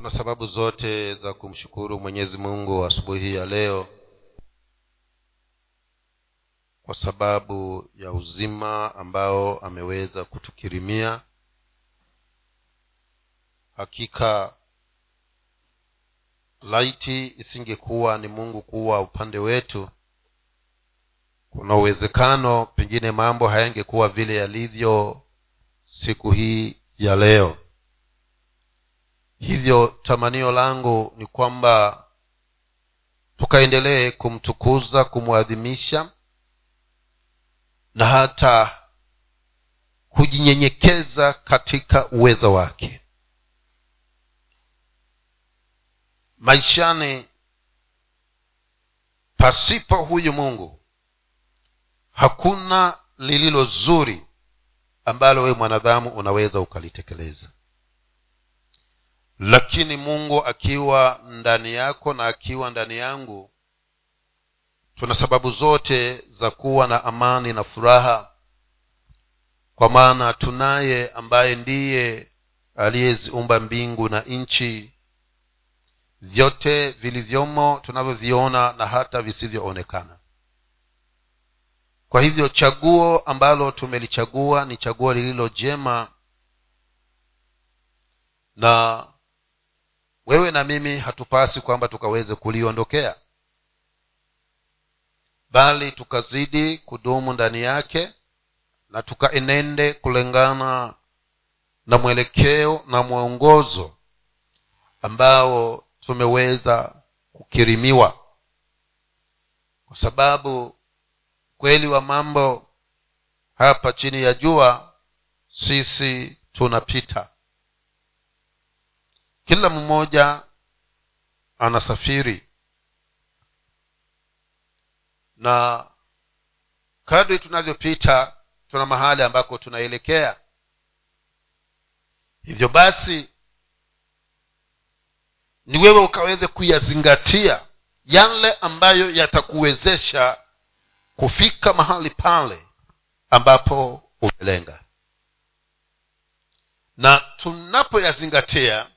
tuna sababu zote za kumshukuru mwenyezi mungu asubuhi ya leo kwa sababu ya uzima ambao ameweza kutukirimia. Hakika laiti isingekuwa ni mungu kuwa upande wetu kuna uwezekano pengine mambo hayangekuwa vile yalivyo siku hii ya leo hivyo tamanio langu ni kwamba tukaendelee kumtukuza kumwadhimisha na hata kujinyenyekeza katika uwezo wake. Maishani pasipo huyu mungu hakuna lililo zuri ambalo wewe mwanadhamu unaweza ukalitekeleza lakini mungu akiwa ndani yako na akiwa ndani yangu tuna sababu zote za kuwa na amani na furaha. Kwa maana tunaye ambaye ndiye aliyeziumba mbingu na nchi. Vyote vilivyomo tunavyoviona na hata visivyoonekana. Kwa hivyo chaguo ambalo tumelichagua ni chaguo lililo jema na wewe na mimi hatupasi kwamba tukaweze kuliondokea bali tukazidi kudumu ndani yake na tukaenende kulingana na mwelekeo na mwongozo ambao tumeweza kukirimiwa. Kwa sababu kweli wa mambo hapa chini ya jua sisi tunapita kila mmoja anasafiri. Na kadri tunavyopita tuna mahali ambako tunaelekea. Hivyo basi ni wewe ukaweze kuyazingatia yale ambayo yatakuwezesha kufika mahali pale ambapo umelenga. Na tunapoyazingatia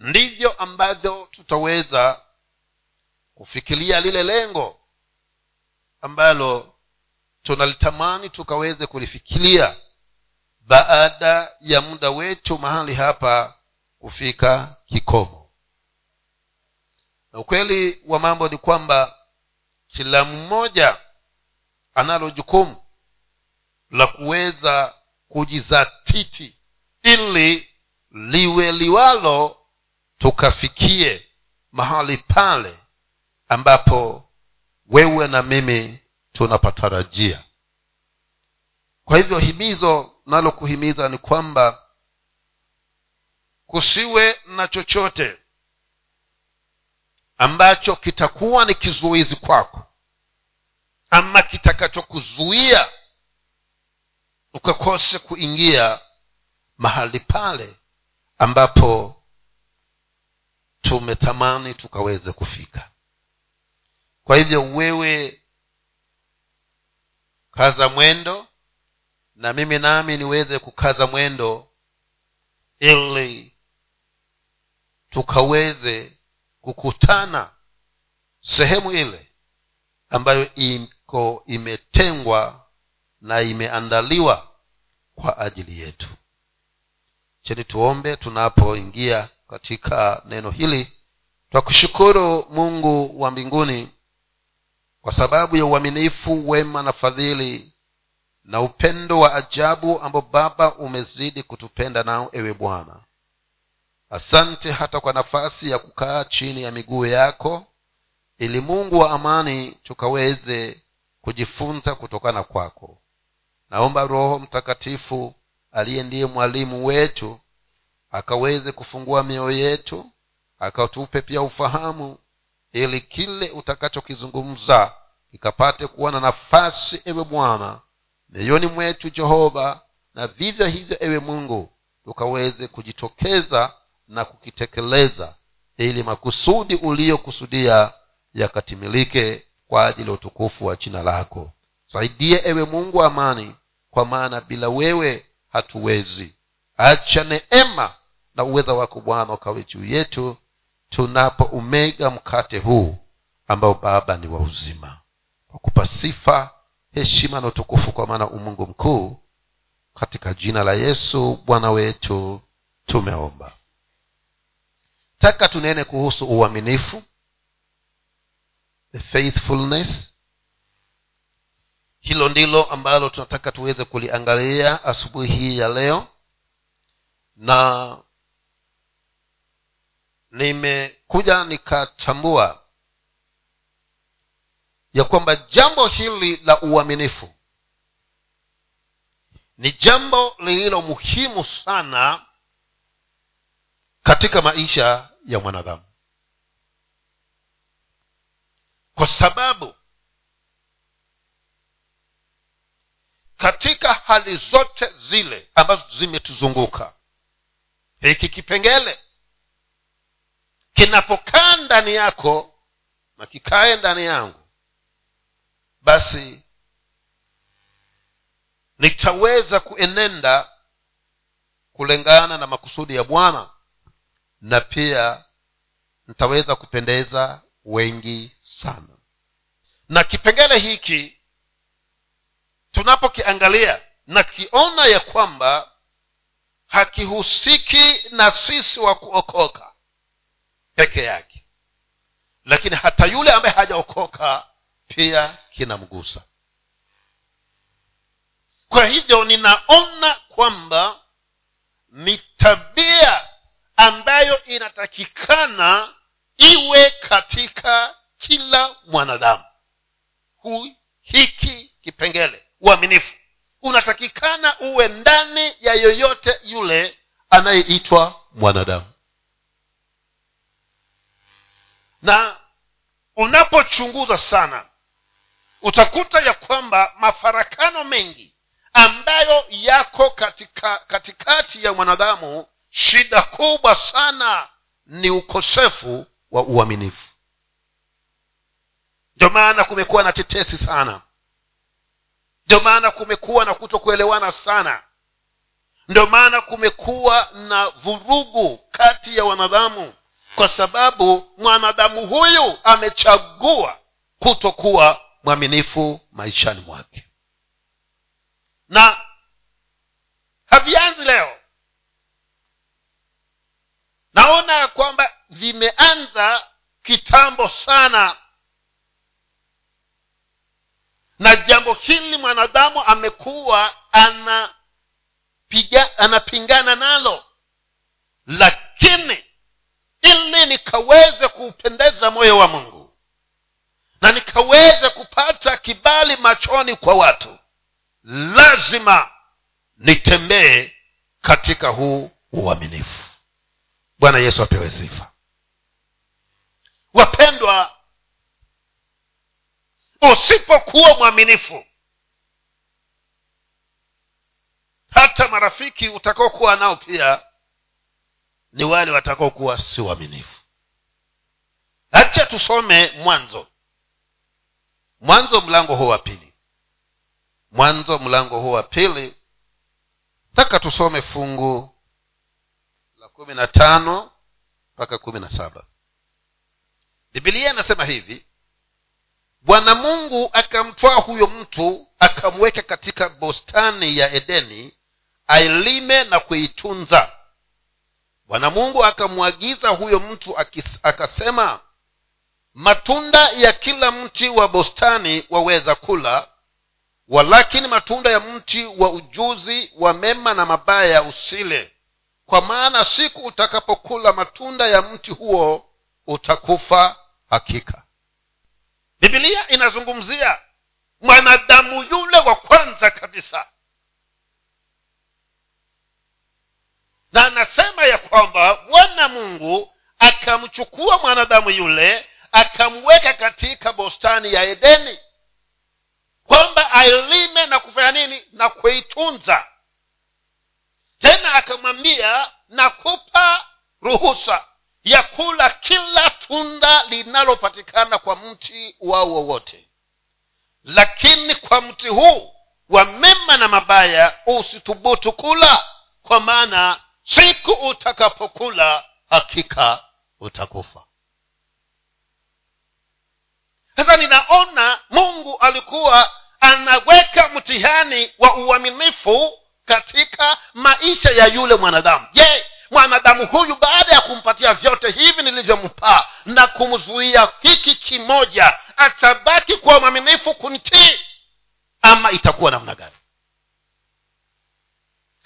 ndivyo ambavyo tutaweza kufikiria lile lengo ambalo tunalitamani tukaweze kulifikiria baada ya muda wetu mahali hapa kufika kikomo. Na ukweli wa mambo ni kwamba kila mmoja analo jukumu la kuweza kujizatiti ili liwe liwalo tukafikie mahali pale ambapo wewe na mimi tunapatarajia. Kwa hivyo himizo nalokuhimiza ni kwamba kusiwe na chochote ambacho kitakuwa ni kizuizi kwako ama kitakachokuzuia ukakose kuingia mahali pale ambapo tumetamani tukaweze kufika. Kwa hivyo wewe kaza mwendo na mimi nami niweze kukaza mwendo ili tukaweze kukutana sehemu ile ambayo iko imetengwa na imeandaliwa kwa ajili yetu. Cheni tuombe tunapoingia katika neno hili. Twakushukuru mungu wa mbinguni kwa sababu ya uaminifu wema na fadhili na upendo wa ajabu ambao baba umezidi kutupenda nao ewe bwana. Asante hata kwa nafasi ya kukaa chini ya miguu yako ili mungu wa amani tukaweze kujifunza kutokana kwako. Naomba roho mtakatifu aliye ndiye mwalimu wetu akaweze kufungua mioyo yetu akatupe pia ufahamu ili kile utakachokizungumza kikapate kuwa na nafasi ewe bwana mioyoni mwetu jehova na vivyo hivyo ewe mungu tukaweze kujitokeza na kukitekeleza ili makusudi uliyokusudia yakatimilike kwa ajili ya utukufu wa jina lako. Saidie ewe mungu amani kwa maana bila wewe hatuwezi. Acha neema na uweza wako bwana ukawe juu yetu tunapo umega mkate huu ambao baba ni wa uzima. Kwa kupa sifa heshima na utukufu kwa maana umungu mkuu katika jina la yesu bwana wetu tumeomba. Taka tunene kuhusu uaminifu the faithfulness. Hilo ndilo ambalo tunataka tuweze kuliangalia asubuhi hii ya leo. Na nimekuja nikatambua ya kwamba jambo hili la uaminifu ni jambo lililo muhimu sana katika maisha ya mwanadamu. Kwa sababu katika hali zote zile ambazo zimetuzunguka hiki kipengele kinapokaa ndani yako na kikae ndani yangu basi nitaweza kuenenda kulingana na makusudi ya bwana na pia nitaweza kupendeza wengi sana. Na kipengele hiki tunapokiangalia na kiona ya kwamba hakihusiki na sisi wa kuokoka peke yake. Lakini hata yule ambaye hajaokoka pia kinamgusa. Kwa hivyo ninaona kwamba ni tabia ambayo inatakikana iwe katika kila mwanadamu. Hu hiki kipengele uaminifu. Unatakikana uwe ndani ya yoyote yule anayeitwa mwanadamu na unapochunguza sana utakuta ya kwamba mafarakano mengi ambayo yako katika katikati ya mwanadamu shida kubwa sana ni ukosefu wa uaminifu. Ndio maana kumekuwa na tetesi sana. Ndio maana kumekuwa na kutokuelewana sana. Ndio maana kumekuwa na vurugu kati ya wanadamu kwa sababu mwanadamu huyu amechagua kutokuwa mwaminifu maishani mwake. Na havianzi leo. Naona ya kwamba vimeanza kitambo sana. Na jambo hili mwanadamu amekuwa anapiga anapingana nalo. Lakini ili nikaweze kuupendeza moyo wa mungu. Na nikaweze kupata kibali machoni kwa watu. Lazima nitembee katika huu uaminifu. Bwana yesu apewe sifa. Wapendwa usipokuwa mwaminifu hata marafiki utakaokuwa nao pia ni wale watakaokuwa si uaminifu hacha tusome mwanzo. Mwanzo mlango huu wa pili. Mwanzo mlango huu wa pili. Taka tusome fungu la kumi na tano mpaka kumi na saba. Bibilia inasema hivi bwana mungu akamtwaa huyo mtu akamweka katika bustani ya edeni ailime na kuitunza bwana mungu akamwagiza huyo mtu akasema matunda ya kila mti wa bostani waweza kula walakini matunda ya mti wa ujuzi wa mema na mabaya usile. Kwa maana siku utakapokula matunda ya mti huo utakufa hakika. Bibilia inazungumzia mwanadamu yule wa kwanza kabisa na anasema ya kwamba bwana mungu akamchukua mwanadamu yule akamweka katika bostani ya edeni kwamba ailime na kufanya nini? Na kuitunza. Tena akamwambia nakupa ruhusa ya kula kila tunda linalopatikana kwa mti wao wowote. Lakini kwa mti huu wa mema na mabaya usithubutu kula kwa maana siku utakapokula hakika utakufa. Sasa ninaona mungu alikuwa anaweka mtihani wa uaminifu katika maisha ya yule mwanadamu. Je mwanadamu huyu baada ya kumpatia vyote hivi nilivyompaa na kumzuia hiki kimoja atabaki kuwa mwaminifu kuntii ama itakuwa namna gani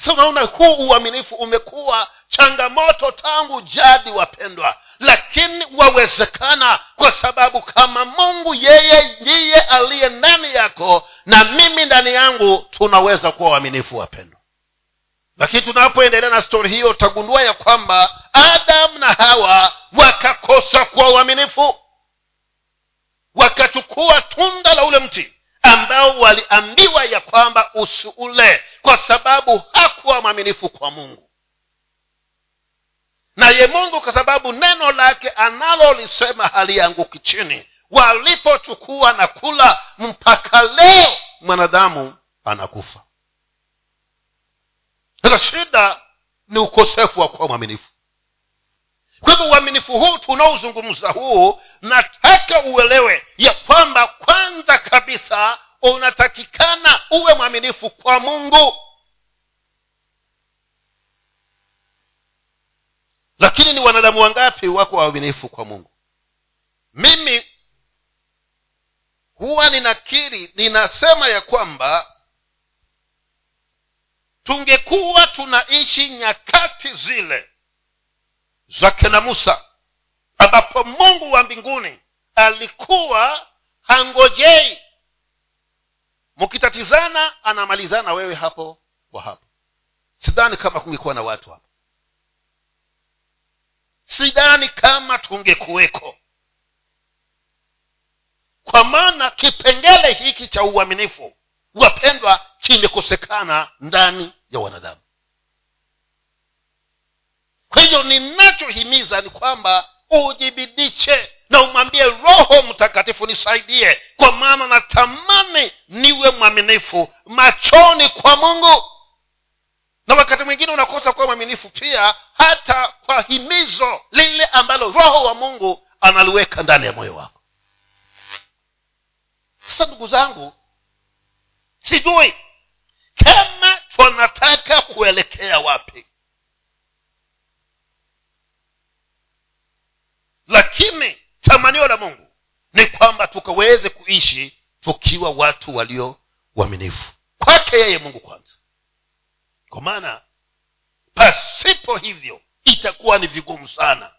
sa unaona huu uaminifu umekuwa changamoto tangu jadi wapendwa. Lakini wawezekana kwa sababu kama mungu yeye ndiye aliye ndani yako na mimi ndani yangu tunaweza kuwa waaminifu wapendwa. Lakini tunapoendelea na stori hiyo utagundua ya kwamba adamu na hawa wakakosa kuwa uaminifu wakachukua tunda la ule mti ambao waliambiwa ya kwamba usiule kwa sababu hakuwa mwaminifu kwa mungu. Naye mungu kwa sababu neno lake analolisema halianguki chini. Walipochukua na kula mpaka leo mwanadamu anakufa. Sasa shida ni ukosefu wa kuwa mwaminifu kwa hivyo uaminifu huu tunaozungumza huu nataka uelewe ya kwamba kwanza kabisa unatakikana uwe mwaminifu kwa mungu. Lakini ni wanadamu wangapi wako waaminifu kwa mungu? Mimi huwa ninakiri ninasema ya kwamba tungekuwa tunaishi nyakati zile za na musa ambapo mungu wa mbinguni alikuwa hangojei. Mkitatizana anamalizana wewe hapo kwa hapo. Sidhani kama kungekuwa na watu hapo. Sidhani kama tungekuweko. Kwa maana kipengele hiki cha uaminifu wapendwa kimekosekana ndani ya wanadamu kwa hivyo ninachohimiza ni kwamba ujibidishe na umwambie roho mtakatifu nisaidie kwa maana natamani niwe mwaminifu machoni kwa mungu. Na wakati mwingine unakosa kuwa mwaminifu pia hata kwa himizo lile ambalo roho wa mungu analiweka ndani ya moyo wako. Sasa ndugu zangu sijui kama tunataka kuelekea wapi lakini tamanio la mungu ni kwamba tukaweze kuishi tukiwa watu walio waminifu kwake yeye mungu kwanza. Kwa maana pasipo hivyo itakuwa ni vigumu sana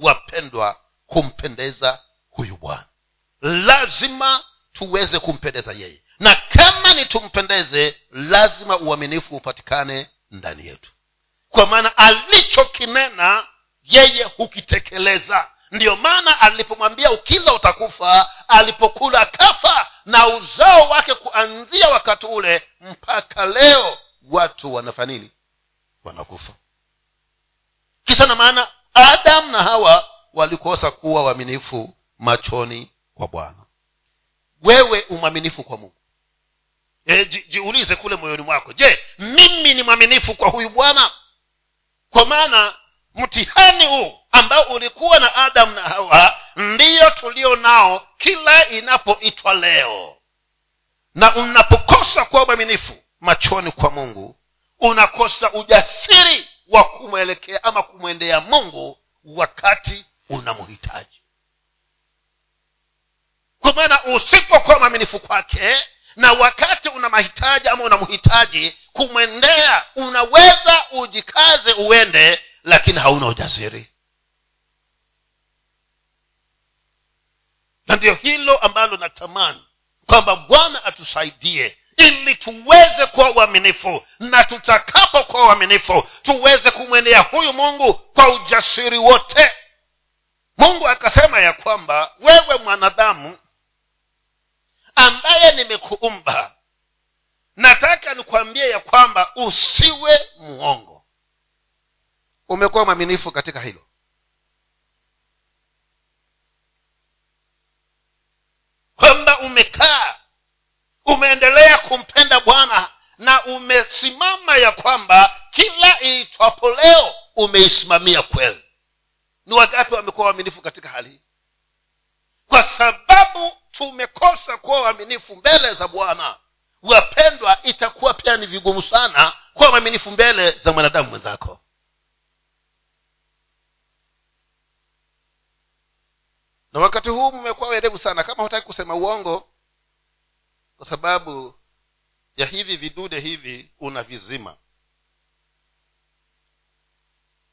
wapendwa kumpendeza huyu bwana. Lazima tuweze kumpendeza yeye. Na kama ni tumpendeze lazima uaminifu upatikane ndani yetu. Kwa maana alichokinena yeye hukitekeleza ndiyo maana alipomwambia ukila utakufa alipokula kafa na uzao wake kuanzia wakati ule mpaka leo watu wanafanini wanakufa. Kisa na maana adamu na hawa walikosa kuwa waaminifu machoni kwa bwana. Wewe umwaminifu kwa mungu. E, jiulize kule moyoni mwako. Je mimi ni mwaminifu kwa huyu bwana? Kwa maana mtihani huu ambao ulikuwa na adamu na hawa ndiyo tulio nao kila inapoitwa leo. Na unapokosa kuwa mwaminifu machoni kwa mungu unakosa ujasiri wa kumwelekea ama kumwendea mungu wakati unamhitaji kwa maana usipokuwa mwaminifu kwake na wakati una mahitaji ama unamhitaji kumwendea unaweza ujikaze uende lakini hauna ujasiri na ndio hilo ambalo natamani kwamba bwana atusaidie ili tuweze kuwa uaminifu na tutakapokuwa uaminifu tuweze kumwendea huyu mungu kwa ujasiri wote. Mungu akasema ya kwamba wewe mwanadamu ambaye nimekuumba nataka nikuambie ya kwamba usiwe mwongo umekuwa mwaminifu katika hilo kwamba umekaa umeendelea kumpenda bwana na umesimama ya kwamba kila iitwapo leo umeisimamia kweli. Ni wangapi wamekuwa waaminifu katika hali hii? Kwa sababu tumekosa kuwa waaminifu mbele za bwana. Wapendwa itakuwa pia ni vigumu sana kuwa mwaminifu mbele za mwanadamu mwenzako na wakati huu mmekuwa werevu sana kama hutaki kusema uongo kwa sababu ya hivi vidude hivi una vizima.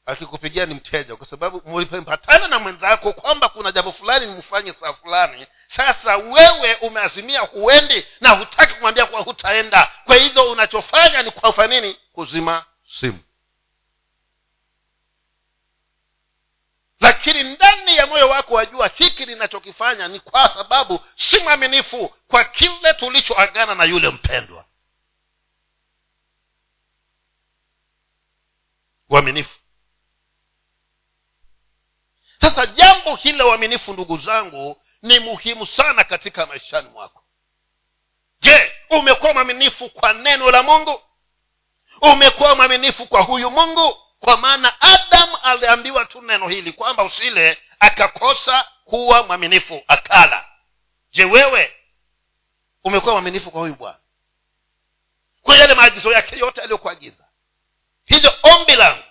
Akikupigia ni mteja kwa sababu mlipempatana na mwenzako kwamba kuna jambo fulani nimfanye saa fulani. Sasa wewe umeazimia huendi na hutaki kumwambia kuwa hutaenda. Kwa hivyo unachofanya ni kwafa nini? Kuzima simu lakini ndani ya moyo wako wajua hiki ninachokifanya ni kwa sababu si mwaminifu kwa kile tulichoagana na yule mpendwa. Uaminifu. Sasa jambo hili la uaminifu ndugu zangu ni muhimu sana katika maishani mwako. Je umekuwa mwaminifu kwa neno la mungu? Umekuwa mwaminifu kwa huyu mungu? Kwa maana adamu aliambiwa tu neno hili kwamba usile akakosa kuwa mwaminifu akala. Je wewe umekuwa mwaminifu kwa huyu bwana? Kwa yale maagizo yake yote aliyokuagiza. Hivyo ombi langu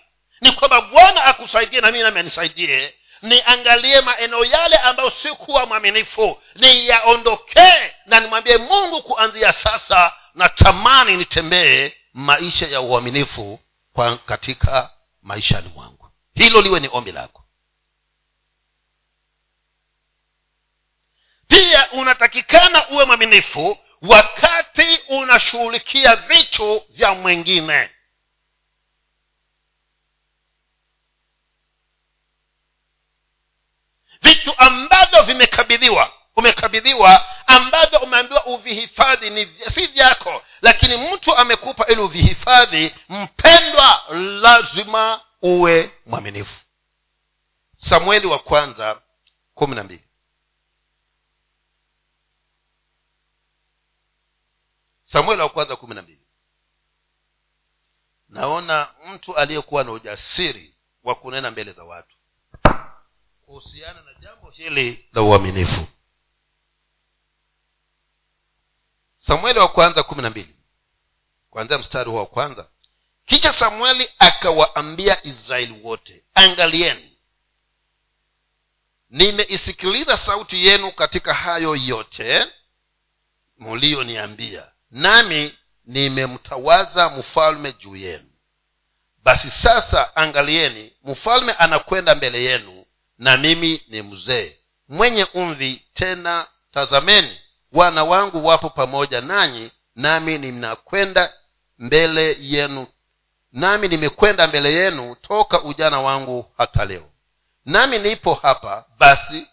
ni kwamba bwana akusaidie na mimi nami anisaidie. Niangalie maeneo yale ambayo sikuwa mwaminifu. Niyaondokee na nimwambie mungu kuanzia sasa natamani nitembee maisha ya uaminifu kwa katika maishani mwangu. Hilo liwe ni ombi lako pia unatakikana uwe mwaminifu wakati unashughulikia vitu vya mwingine. Vitu ambavyo vimekabidhiwa umekabidhiwa ambavyo umeambiwa uvihifadhi ni si vyako lakini mtu amekupa ili uvihifadhi mpendwa lazima uwe mwaminifu. Samueli wa kwanza kumi na mbili samueli wa kwanza kumi na mbili. Naona mtu aliyekuwa na ujasiri wa kunena mbele za watu kuhusiana na jambo hili la uaminifu. Samueli wa kwanza kumi na mbili. Kwanzia mstari huo wa kwanza. Kisha samueli akawaambia israeli wote angalieni nimeisikiliza sauti yenu katika hayo yote muliyoniambia nami nimemtawaza mfalme juu yenu. Basi sasa angalieni mfalme anakwenda mbele yenu na mimi ni mzee. Mwenye umvi tena tazameni wana wangu wapo pamoja nanyi nami ninakwenda mbele yenu. Nami nimekwenda mbele yenu toka ujana wangu hata leo. Nami nipo hapa basi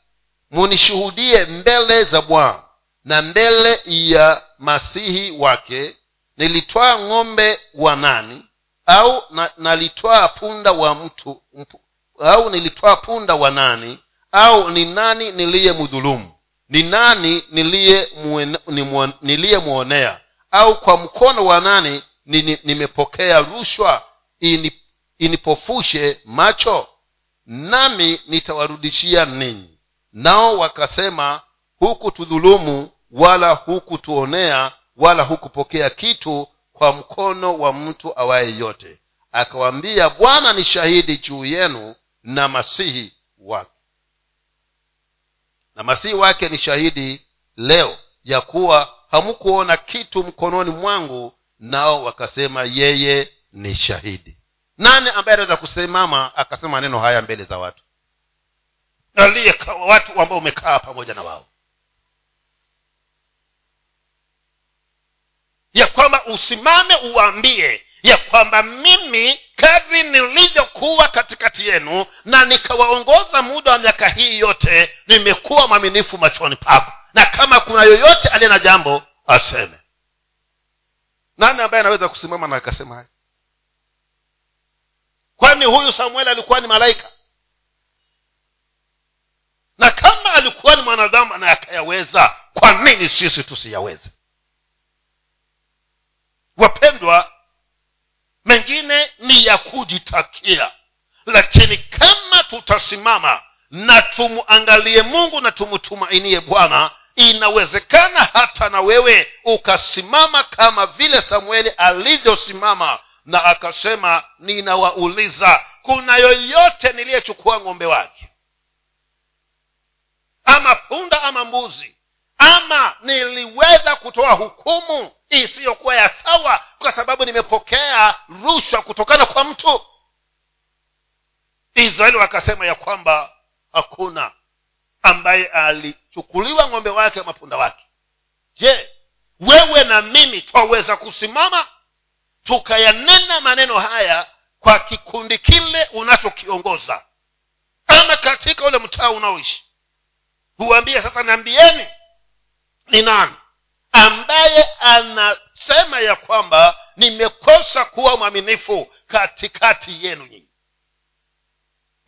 munishuhudie mbele za bwana na mbele ya masihi wake nilitwaa ng'ombe wa nani? Au na, nalitwaa punda wa mtu mpu, au nilitwaa punda wa nani? Au ni nani niliyemdhulumu ni nani niliyemwonea au kwa mkono wa nani nimepokea rushwa ini, inipofushe macho? Nami nitawarudishia ninyi. Nao wakasema huku tudhulumu wala hukutuonea wala hukupokea kitu kwa mkono wa mtu awaye yote. Akawaambia bwana ni shahidi juu yenu na masihi wake. Na masihi wake ni shahidi leo ya kuwa hamukuona kitu mkononi mwangu nao wakasema yeye ni shahidi. Nani ambaye anaweza kusimama akasema maneno haya mbele za watu? Aliye watu ambao umekaa pamoja na wao ya kwamba usimame uwaambie ya kwamba mimi kadri nilivyokuwa katikati yenu na nikawaongoza muda wa miaka hii yote nimekuwa mwaminifu machoni pako. Na kama kuna yoyote aliye na jambo aseme. Nani ambaye anaweza kusimama na akasema hayo kwani huyu samueli alikuwa ni malaika? Na kama alikuwa ni mwanadamu na akayaweza kwa nini sisi tusiyaweze wapendwa mengine ni ya kujitakia lakini kama tutasimama na tumwangalie mungu na tumtumainie bwana inawezekana hata na wewe ukasimama kama vile samueli alivyosimama na akasema ninawauliza kuna yoyote niliyechukua ng'ombe wake? Ama punda ama mbuzi ama niliweza kutoa hukumu isiyokuwa ya sawa kwa sababu nimepokea rushwa kutokana kwa mtu. Israeli wakasema ya kwamba hakuna ambaye alichukuliwa ng'ombe wake mapunda wake. Je wewe na mimi twaweza kusimama tukayanena maneno haya kwa kikundi kile unachokiongoza? Ama katika ule mtaa unaoishi? Huambie sasa niambieni ni nani? Ambaye anasema ya kwamba nimekosa kuwa mwaminifu katikati yenu nyinyi.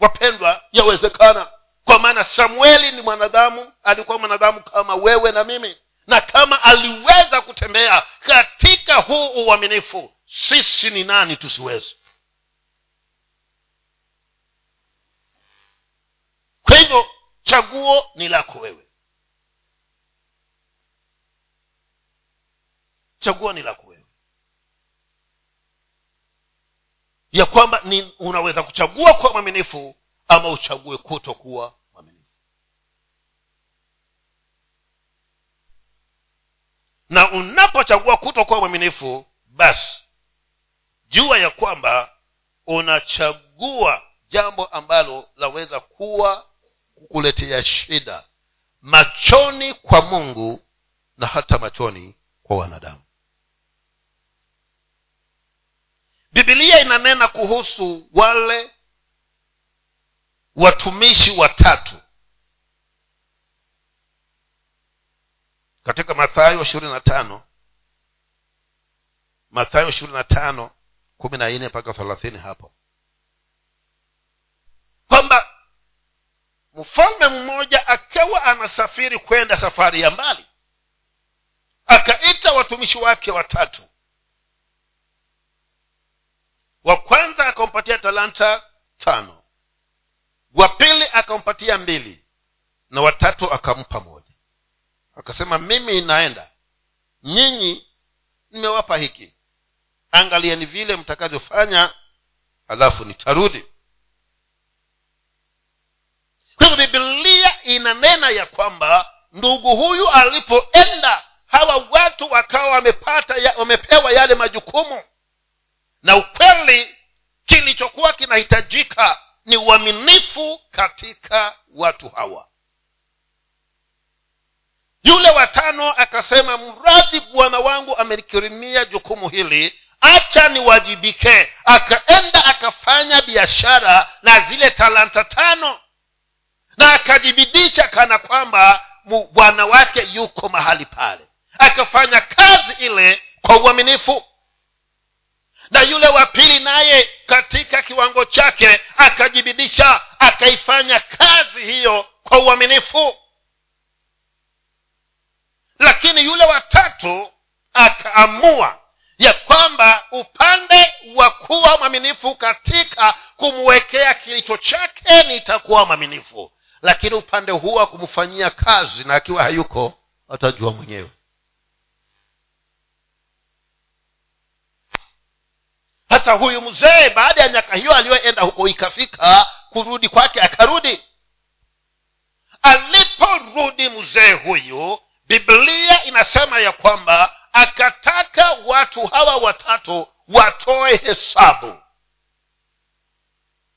Wapendwa yawezekana. Kwa maana samueli ni mwanadamu alikuwa mwanadamu kama wewe na mimi na kama aliweza kutembea katika huu uaminifu sisi ni nani tusiweze? Kwa hivyo chaguo ni lako wewe chaguo ni lako wewe ya kwamba ni unaweza kuchagua kuwa mwaminifu ama uchague kutokuwa mwaminifu. Na unapochagua kutokuwa mwaminifu basi jua ya kwamba unachagua jambo ambalo laweza kuwa kukuletea shida machoni kwa mungu na hata machoni kwa wanadamu bibilia inanena kuhusu wale watumishi watatu. Katika mathayo ishirini na tano mathayo ishirini na tano kumi na nne mpaka thelathini hapo. Kwamba mfalme mmoja akawa anasafiri kwenda safari ya mbali akaita watumishi wake watatu wa kwanza akampatia talanta tano. Wa pili akampatia mbili. Na watatu akampa moja. Akasema mimi naenda. Nyinyi nimewapa hiki. Angalieni vile mtakavyofanya alafu nitarudi. Kwa hivyo bibilia inanena ya kwamba ndugu huyu alipoenda hawa watu wakawa wamepata wamepewa yale majukumu na ukweli kilichokuwa kinahitajika ni uaminifu katika watu hawa. Yule watano akasema mradhi bwana wangu amenikirimia jukumu hili acha niwajibike. Akaenda akafanya biashara na zile talanta tano. Na akajibidisha kana kwamba bwana wake yuko mahali pale. Akafanya kazi ile kwa uaminifu na yule wa pili naye katika kiwango chake akajibidisha akaifanya kazi hiyo kwa uaminifu. Lakini yule watatu akaamua ya kwamba upande wa kuwa mwaminifu katika kumwekea kilicho chake nitakuwa mwaminifu. Lakini upande huo wa kumfanyia kazi na akiwa hayuko atajua mwenyewe hata huyu mzee baada ya miaka hiyo aliyoenda huko ikafika kurudi kwake akarudi. Aliporudi mzee huyu biblia inasema ya kwamba akataka watu hawa watatu watoe hesabu.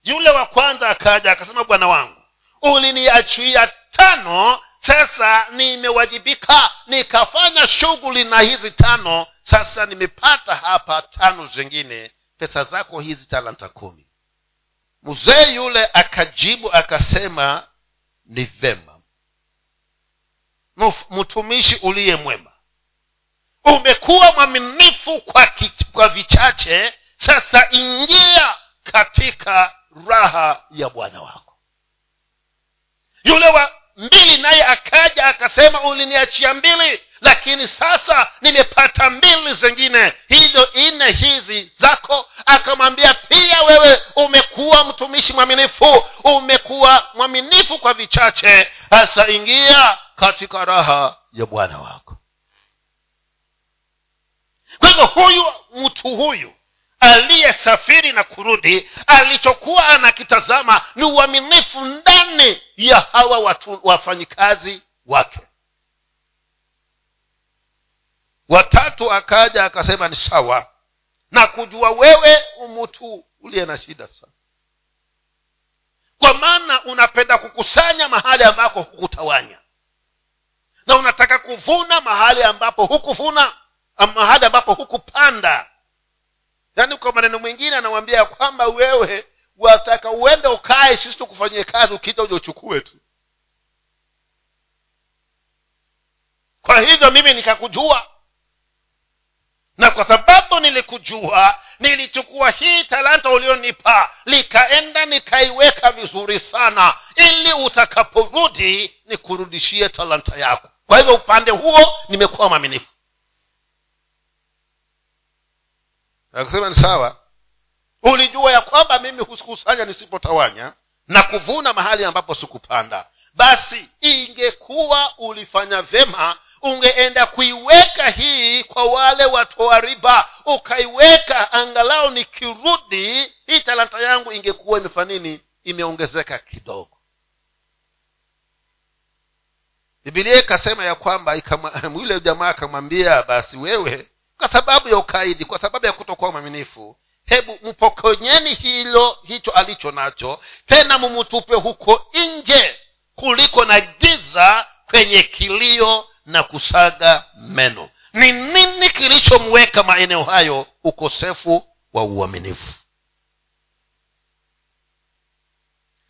Yule wa kwanza akaja akasema bwana wangu uliniachia tano sasa nimewajibika nikafanya shughuli na hizi tano sasa nimepata hapa tano zingine pesa zako hizi talanta kumi. Mzee yule akajibu akasema ni vema. Mtumishi uliye mwema. Umekuwa mwaminifu kwa, kwa vichache sasa ingia katika raha ya bwana wako. Yule wa mbili naye akaja akasema uliniachia mbili lakini sasa nimepata mbili zingine. Hizo nne hizi zako. Akamwambia pia wewe umekuwa mtumishi mwaminifu umekuwa mwaminifu kwa vichache. Hasa ingia katika raha ya bwana wako. Kwa hivyo huyu mtu huyu aliyesafiri na kurudi alichokuwa anakitazama ni uaminifu ndani ya hawa watu wafanyikazi wake. Watatu akaja akasema ni sawa na kujua wewe umutu uliye na shida sana. Kwa maana unapenda kukusanya mahali ambako hukutawanya na unataka kuvuna mahali ambapo hukuvuna mahali ambapo hukupanda yaani kwa maneno mwingine anamwambia ya kwamba wewe wataka uende ukae sisi tukufanyie kazi ukija uja uchukue tu. Kwa hivyo mimi nikakujua. Na kwa sababu nilikujua nilichukua hii talanta ulionipa likaenda nikaiweka vizuri sana ili utakaporudi nikurudishie talanta yako. Kwa hivyo upande huo nimekuwa mwaminifu akasema ni sawa. Ulijua ya kwamba mimi hukusanya nisipotawanya na kuvuna mahali ambapo sikupanda. Basi ingekuwa ulifanya vyema ungeenda kuiweka hii kwa wale watoa riba. Ukaiweka angalau nikirudi hii talanta yangu ingekuwa imefanya nini? Imeongezeka kidogo. Bibilia ikasema ya kwamba yule jamaa akamwambia basi wewe kwa sababu ya ukaidi kwa sababu ya kutokuwa mwaminifu. Hebu mpokonyeni hilo hicho alicho nacho tena mumutupe huko nje kuliko na giza kwenye kilio na kusaga meno. Ni nini kilichomweka maeneo hayo? Ukosefu wa uaminifu.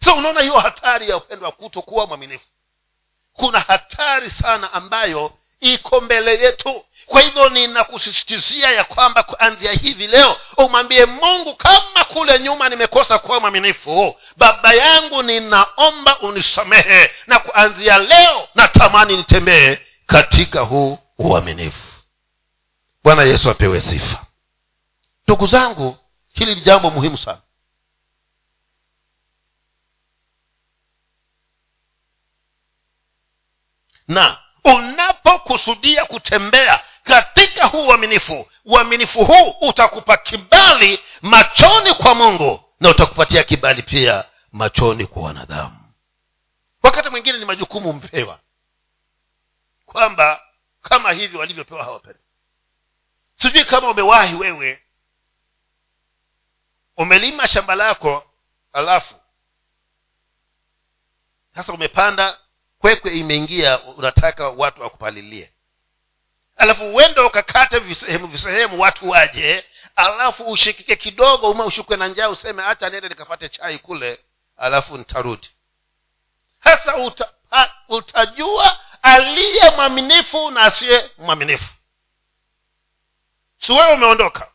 So unaona hiyo hatari ya upendo wa kutokuwa mwaminifu. Kuna hatari sana ambayo iko mbele yetu. Kwa hivyo ninakusisitizia ya kwamba kuanzia hivi leo umwambie mungu kama kule nyuma nimekosa kuwa mwaminifu baba yangu ninaomba unisamehe na kuanzia leo natamani nitembee katika huu uaminifu. Bwana yesu apewe sifa. Ndugu zangu hili ni jambo muhimu sana. Na unapokusudia kutembea katika huu uaminifu. Uaminifu huu utakupa kibali machoni kwa mungu na utakupatia kibali pia machoni kwa wanadamu. Wakati mwingine ni majukumu mpewa kwamba kama hivyo walivyopewa hawapenda sijui kama umewahi wewe umelima shamba lako alafu sasa umepanda kwekwe imeingia unataka watu wakupalilie. Alafu uende ukakate visehemu visehemu watu waje alafu ushikike kidogo uma ushukwe na njaa useme hata nende nikapate chai kule alafu nitarudi. Hasa uta, utajua aliye mwaminifu na asiye mwaminifu. Si wewe umeondoka.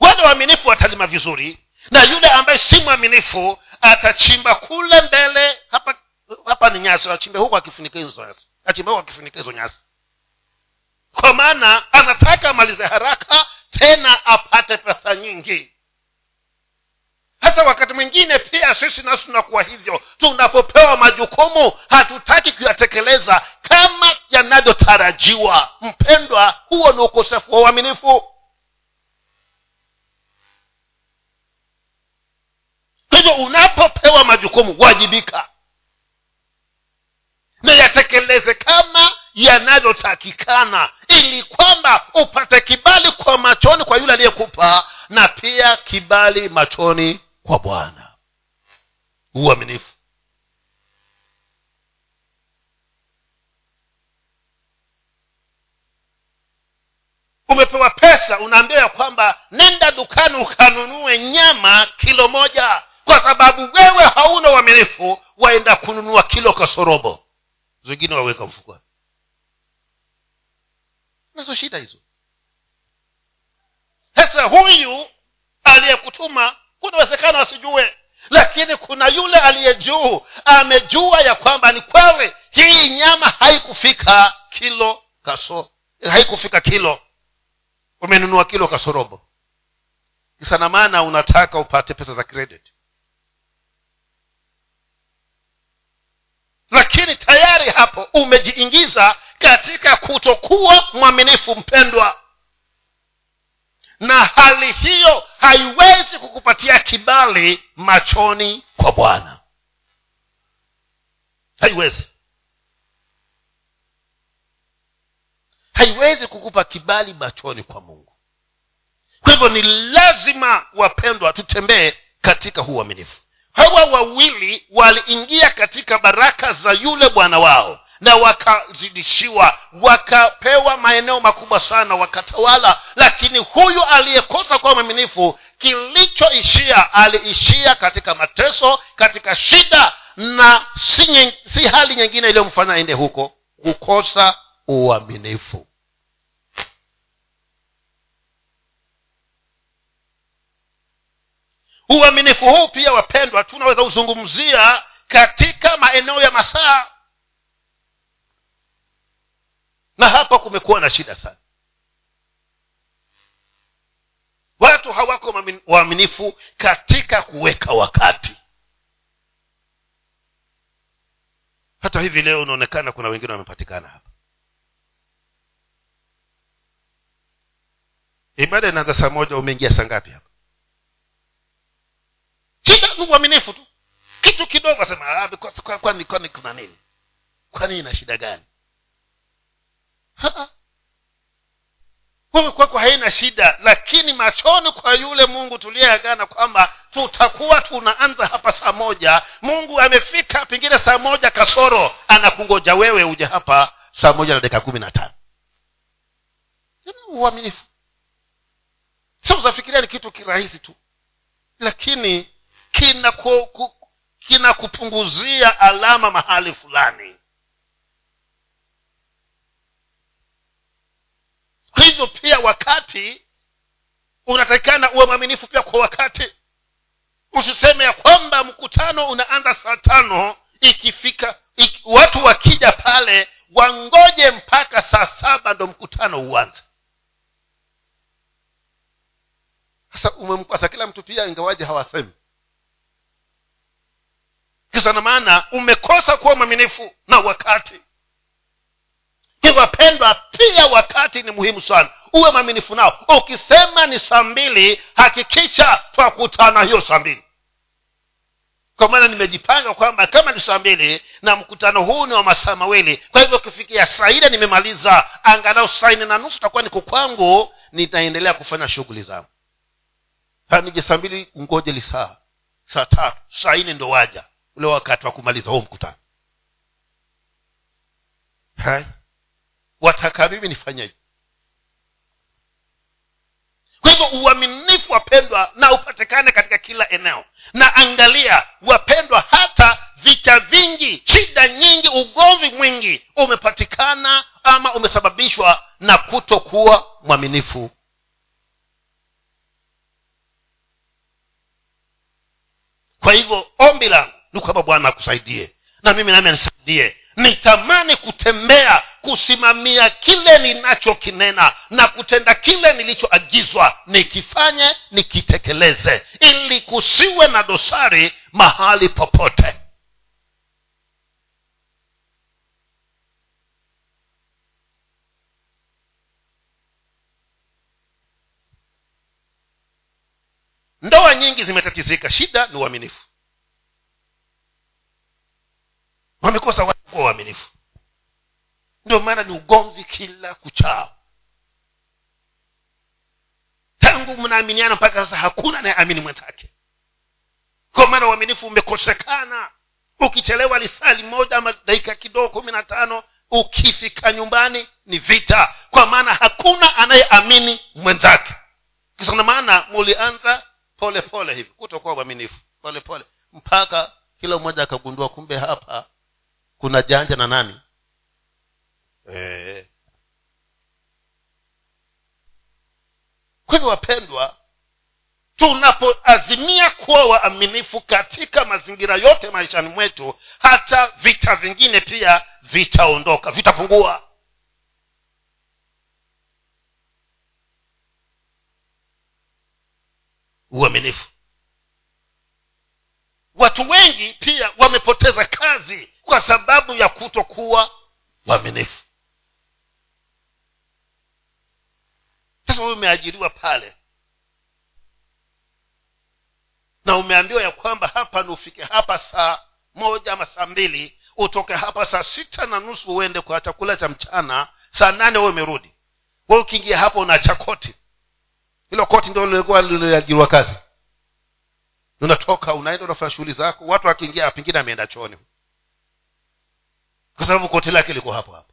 Wale waaminifu watalima vizuri na yule ambaye si mwaminifu atachimba kule mbele hapa hapa ni nyasi achimbe huku akifunika hizo nyasi. Achimbe huku akifunika hizo nyasi. Kwa maana anataka amalize haraka tena apate pesa nyingi. Hasa wakati mwingine pia sisi nasi tunakuwa hivyo. Tunapopewa majukumu hatutaki kuyatekeleza kama yanavyotarajiwa. Mpendwa huo ni ukosefu wa uaminifu. Kwa hivyo unapopewa majukumu wajibika na yatekeleze kama yanavyotakikana ili kwamba upate kibali kwa machoni kwa yule aliyekupa na pia kibali machoni kwa bwana. Uaminifu. Umepewa pesa unaambia ya kwamba nenda dukani ukanunue nyama kilo moja kwa sababu wewe hauna uaminifu waenda kununua kilo kasorobo zingine waweka mfukoni. Nazo shida hizo. Sasa huyu aliyekutuma kuna uwezekano asijue lakini kuna yule aliye juu amejua ya kwamba ni kweli hii nyama haikufika kilo kaso haikufika kilo. Umenunua kilo kasorobo. Kisa unataka upate pesa za credit lakini tayari hapo umejiingiza katika kutokuwa mwaminifu mpendwa. Na hali hiyo haiwezi kukupatia kibali machoni kwa bwana. Haiwezi. Haiwezi kukupa kibali machoni kwa mungu. Kwa hivyo ni lazima wapendwa tutembee katika huu uaminifu hawa wawili waliingia katika baraka za yule bwana wao na wakazidishiwa wakapewa maeneo makubwa sana wakatawala. Lakini huyu aliyekosa kuwa mwaminifu kilichoishia aliishia katika mateso katika shida na si, nying, si hali nyingine iliyomfanya aende huko kukosa uaminifu uaminifu huu pia wapendwa tunaweza kuzungumzia katika maeneo ya masaa. Na hapa kumekuwa na shida sana. Watu hawako waaminifu katika kuweka wakati. Hata hivi leo unaonekana kuna wengine wamepatikana hapa. Ibada inaanza saa moja umeingia saa ngapi hapa ni uaminifu tu. Kitu kidogo asema kwani kwani kuna nini? Kwani ina shida gani? Wewe kwako haina shida lakini machoni kwa yule mungu tuliyeagana kwamba tutakuwa tunaanza hapa saa moja mungu amefika pengine saa moja kasoro anakungoja wewe uje hapa saa moja na dakika kumi na tano. Uaminifu. Sa uzafikiria ni kitu kirahisi tu. Lakini kinakupunguzia kina alama mahali fulani. Hivyo pia wakati unatakikana uwe mwaminifu pia kwa wakati. Usiseme ya kwamba mkutano unaanza saa tano ikifika iki, watu wakija pale wangoje mpaka saa saba ndo mkutano uanze. Sasa umemkwasa kila mtu pia ingawaje hawasemi kisa na maana umekosa kuwa mwaminifu na wakati. Wapendwa pia wakati ni muhimu sana. Uwe mwaminifu nao. Ukisema ni saa mbili hakikisha twakutana hiyo saa mbili. Kwa maana nimejipanga kwamba kama ni saa mbili na mkutano huu ni wa masaa mawili. Kwa hivyo ukifikia saa ile nimemaliza angalau saa nne na nusu takuwa niko kwangu nitaendelea kufanya shughuli zangu. Nije saa mbili ngoje lisaa saa tatu saa nne ndo waja ule wakati wa kumaliza huo mkutano. Hai? Wataka mimi nifanyeje kwa hivyo uaminifu wapendwa na upatikane katika kila eneo. Na angalia wapendwa hata vita vingi shida nyingi ugomvi mwingi umepatikana ama umesababishwa na kutokuwa mwaminifu. Kwa hivyo ombi langu ni kwamba bwana akusaidie. Na mimi nami anisaidie nitamani kutembea kusimamia kile ninachokinena na kutenda kile nilichoagizwa nikifanye nikitekeleze ili kusiwe na dosari mahali popote. Ndoa nyingi zimetatizika. Shida ni uaminifu wamekosa watu kuwa uaminifu ndio maana ni ugomvi kila kuchao. Tangu mnaaminiana mpaka sasa hakuna anayeamini mwenzake. Kwa maana uaminifu umekosekana. Ukichelewa lisali moja ama dakika kidogo kumi na tano ukifika nyumbani ni vita. Kwa maana hakuna anayeamini mwenzake. Kisana maana mulianza pole pole hivi kutokuwa uaminifu pole pole. Mpaka kila mmoja akagundua kumbe hapa kuna janja na nani? E. kwa hivyo wapendwa tunapoazimia kuwa waaminifu katika mazingira yote maishani mwetu hata vita vingine pia vitaondoka vitapungua. Uaminifu watu wengi pia wamepoteza kazi kwa sababu ya kutokuwa waaminifu. Sasa wewe umeajiriwa pale. Na umeambiwa ya kwamba hapa ni ufike hapa saa moja ama saa mbili utoke hapa saa sita na nusu uende kwa chakula cha mchana saa nane huwe umerudi. We ukiingia hapo unaacha koti. Hilo koti ndio lilikuwa liliajiriwa kazi unatoka unaenda unafanya shughuli zako watu wakiingia pengine ameenda choni kwa sababu koti lake liko hapo hapo.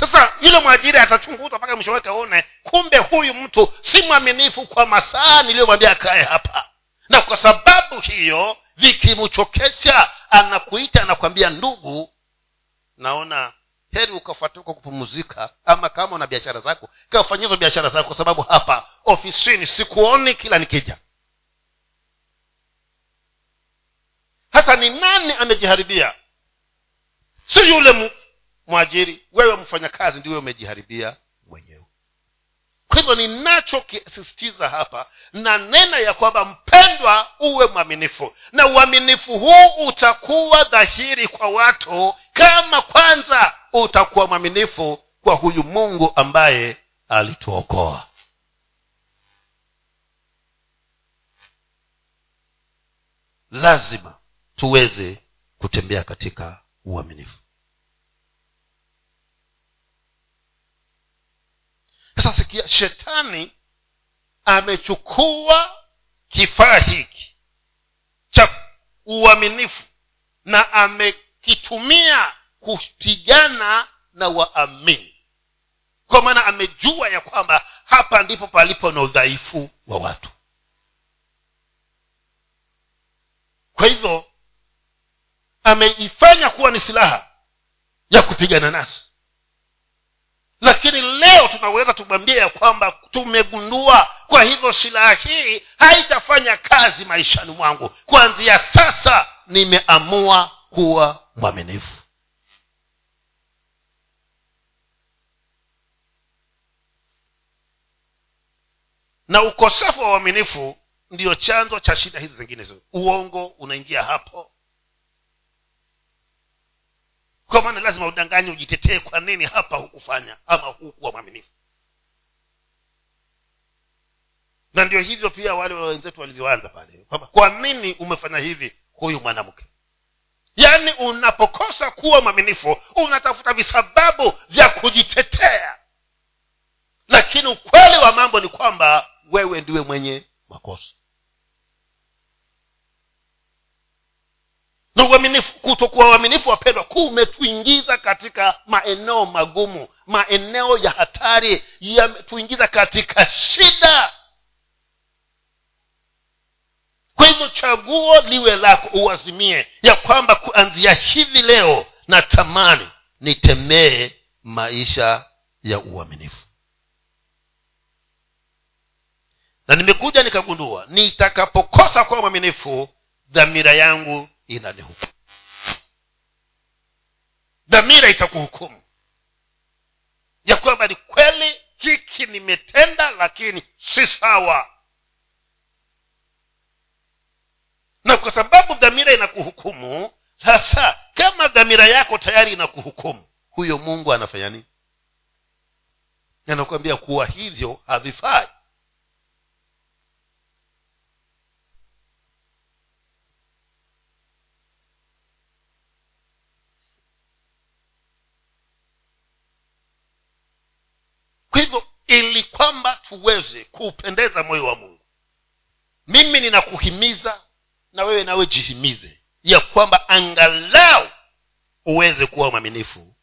Sasa yule mwajiri atachunguzwa mpaka mwisho wake aone kumbe huyu mtu si mwaminifu kwa masaa niliyomwambia kae hapa. Na kwa sababu hiyo vikimchokesha anakuita anakwambia ndugu naona heri ukafuatuka kupumzika ama kama una biashara zako kafanyizo biashara zako kwa sababu hapa ofisini sikuoni kila nikija hasa ni nani amejiharibia? Si yule mwajiri. Wewe mfanyakazi ndiwe umejiharibia mwenyewe. Kwa hivyo ninachokisisitiza hapa na nena ya kwamba mpendwa uwe mwaminifu. Na uaminifu huu utakuwa dhahiri kwa watu kama kwanza utakuwa mwaminifu kwa huyu mungu ambaye alituokoa. Lazima tuweze kutembea katika uaminifu. Sasa sikia shetani amechukua kifaa hiki cha uaminifu na amekitumia kupigana na waamini. Kwa maana amejua ya kwamba hapa ndipo palipo na udhaifu wa watu. Kwa hivyo ameifanya kuwa ni silaha ya kupigana nasi. Lakini leo tunaweza tumwambia ya kwamba tumegundua kwa hivyo silaha hii haitafanya kazi maishani mwangu. Kuanzia sasa nimeamua kuwa mwaminifu. Na ukosefu wa uaminifu ndiyo chanzo cha shida hizi zingine uongo unaingia hapo kwa maana lazima udanganye ujitetee kwa nini hapa hukufanya ama hukuwa mwaminifu. Na ndio hivyo pia wale wenzetu walivyoanza pale kwamba kwa nini umefanya hivi huyu mwanamke? Yaani unapokosa kuwa mwaminifu unatafuta visababu vya kujitetea. Lakini ukweli wa mambo ni kwamba wewe ndiwe mwenye makosa na uaminifu kutokuwa uaminifu wapendwa kumetuingiza katika maeneo magumu maeneo ya hatari yametuingiza katika shida. Kwa hivyo chaguo liwe lako uazimie ya kwamba kuanzia hivi leo na tamani nitembee maisha ya uaminifu. Na nimekuja nikagundua nitakapokosa kuwa mwaminifu dhamira yangu inanihukumu. Dhamira itakuhukumu. Ya kwamba ni kweli hiki nimetenda lakini si sawa. Na kwa sababu dhamira inakuhukumu sasa kama dhamira yako tayari inakuhukumu huyo mungu anafanya nini? Anakuambia kuwa hivyo havifai kwa hivyo ili kwamba tuweze kuupendeza moyo wa mungu mimi ninakuhimiza na wewe nawe jihimize ya kwamba angalau uweze kuwa mwaminifu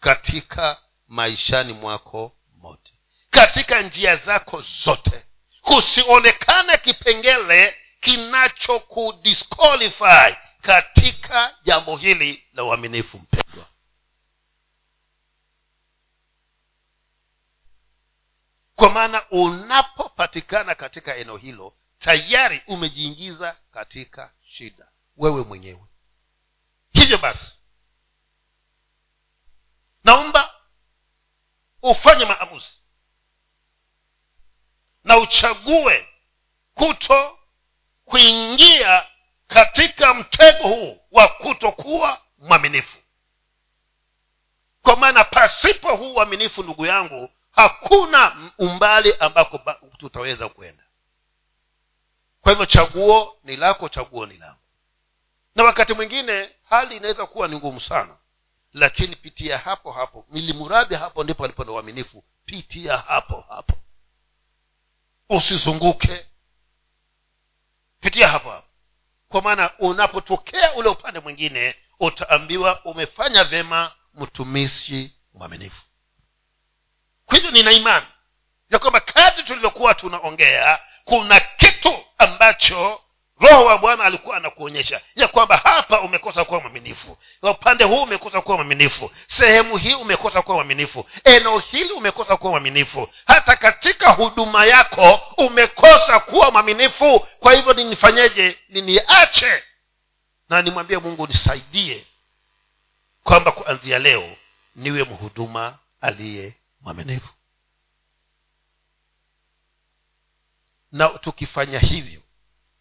katika maishani mwako mote katika njia zako zote. Kusionekane kipengele kinachokudisqualify katika jambo hili la uaminifu mpendwa kwa maana unapopatikana katika eneo hilo tayari umejiingiza katika shida. Wewe mwenyewe. Hivyo basi naomba ufanye maamuzi na uchague kuto kuingia katika mtego huu wa kutokuwa mwaminifu. Kwa maana pasipo huu uaminifu ndugu yangu hakuna umbali ambako tutaweza kwenda. Kwa hivyo chaguo ni lako chaguo ni langu. Na wakati mwingine hali inaweza kuwa ni ngumu sana. Lakini pitia hapo hapo milimuradi hapo ndipo alipo na uaminifu. Pitia hapo hapo. Usizunguke. Pitia hapo hapo. Kwa maana unapotokea ule upande mwingine utaambiwa umefanya vyema mtumishi mwaminifu kwa hivyo nina imani ya kwamba kadri tulivyokuwa tunaongea kuna kitu ambacho roho wa bwana alikuwa anakuonyesha ya kwamba hapa umekosa kuwa mwaminifu upande huu umekosa kuwa mwaminifu sehemu hii umekosa kuwa mwaminifu eneo hili umekosa kuwa mwaminifu. Hata katika huduma yako umekosa kuwa mwaminifu. Kwa hivyo ninifanyeje? Niniache na nimwambie mungu nisaidie kwamba kuanzia leo niwe mhuduma aliye mwaminifu. Na tukifanya hivyo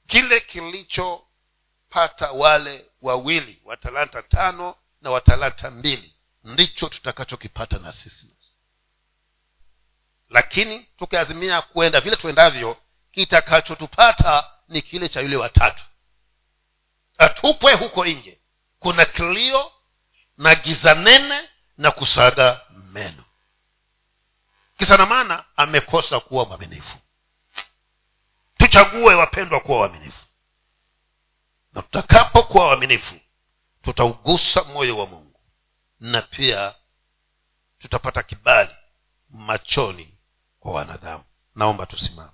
kile kilichopata wale wawili wa talanta tano na wa talanta mbili ndicho tutakachokipata na sisi. Lakini tukiazimia kwenda vile tuendavyo kitakachotupata ni kile cha yule watatu atupwe huko nje. Kuna kilio na giza nene na kusaga meno kisa na maana amekosa kuwa mwaminifu. Tuchague wapendwa kuwa waaminifu. Na tutakapokuwa waaminifu tutaugusa moyo wa mungu. Na pia tutapata kibali machoni kwa wanadamu. Naomba tusimame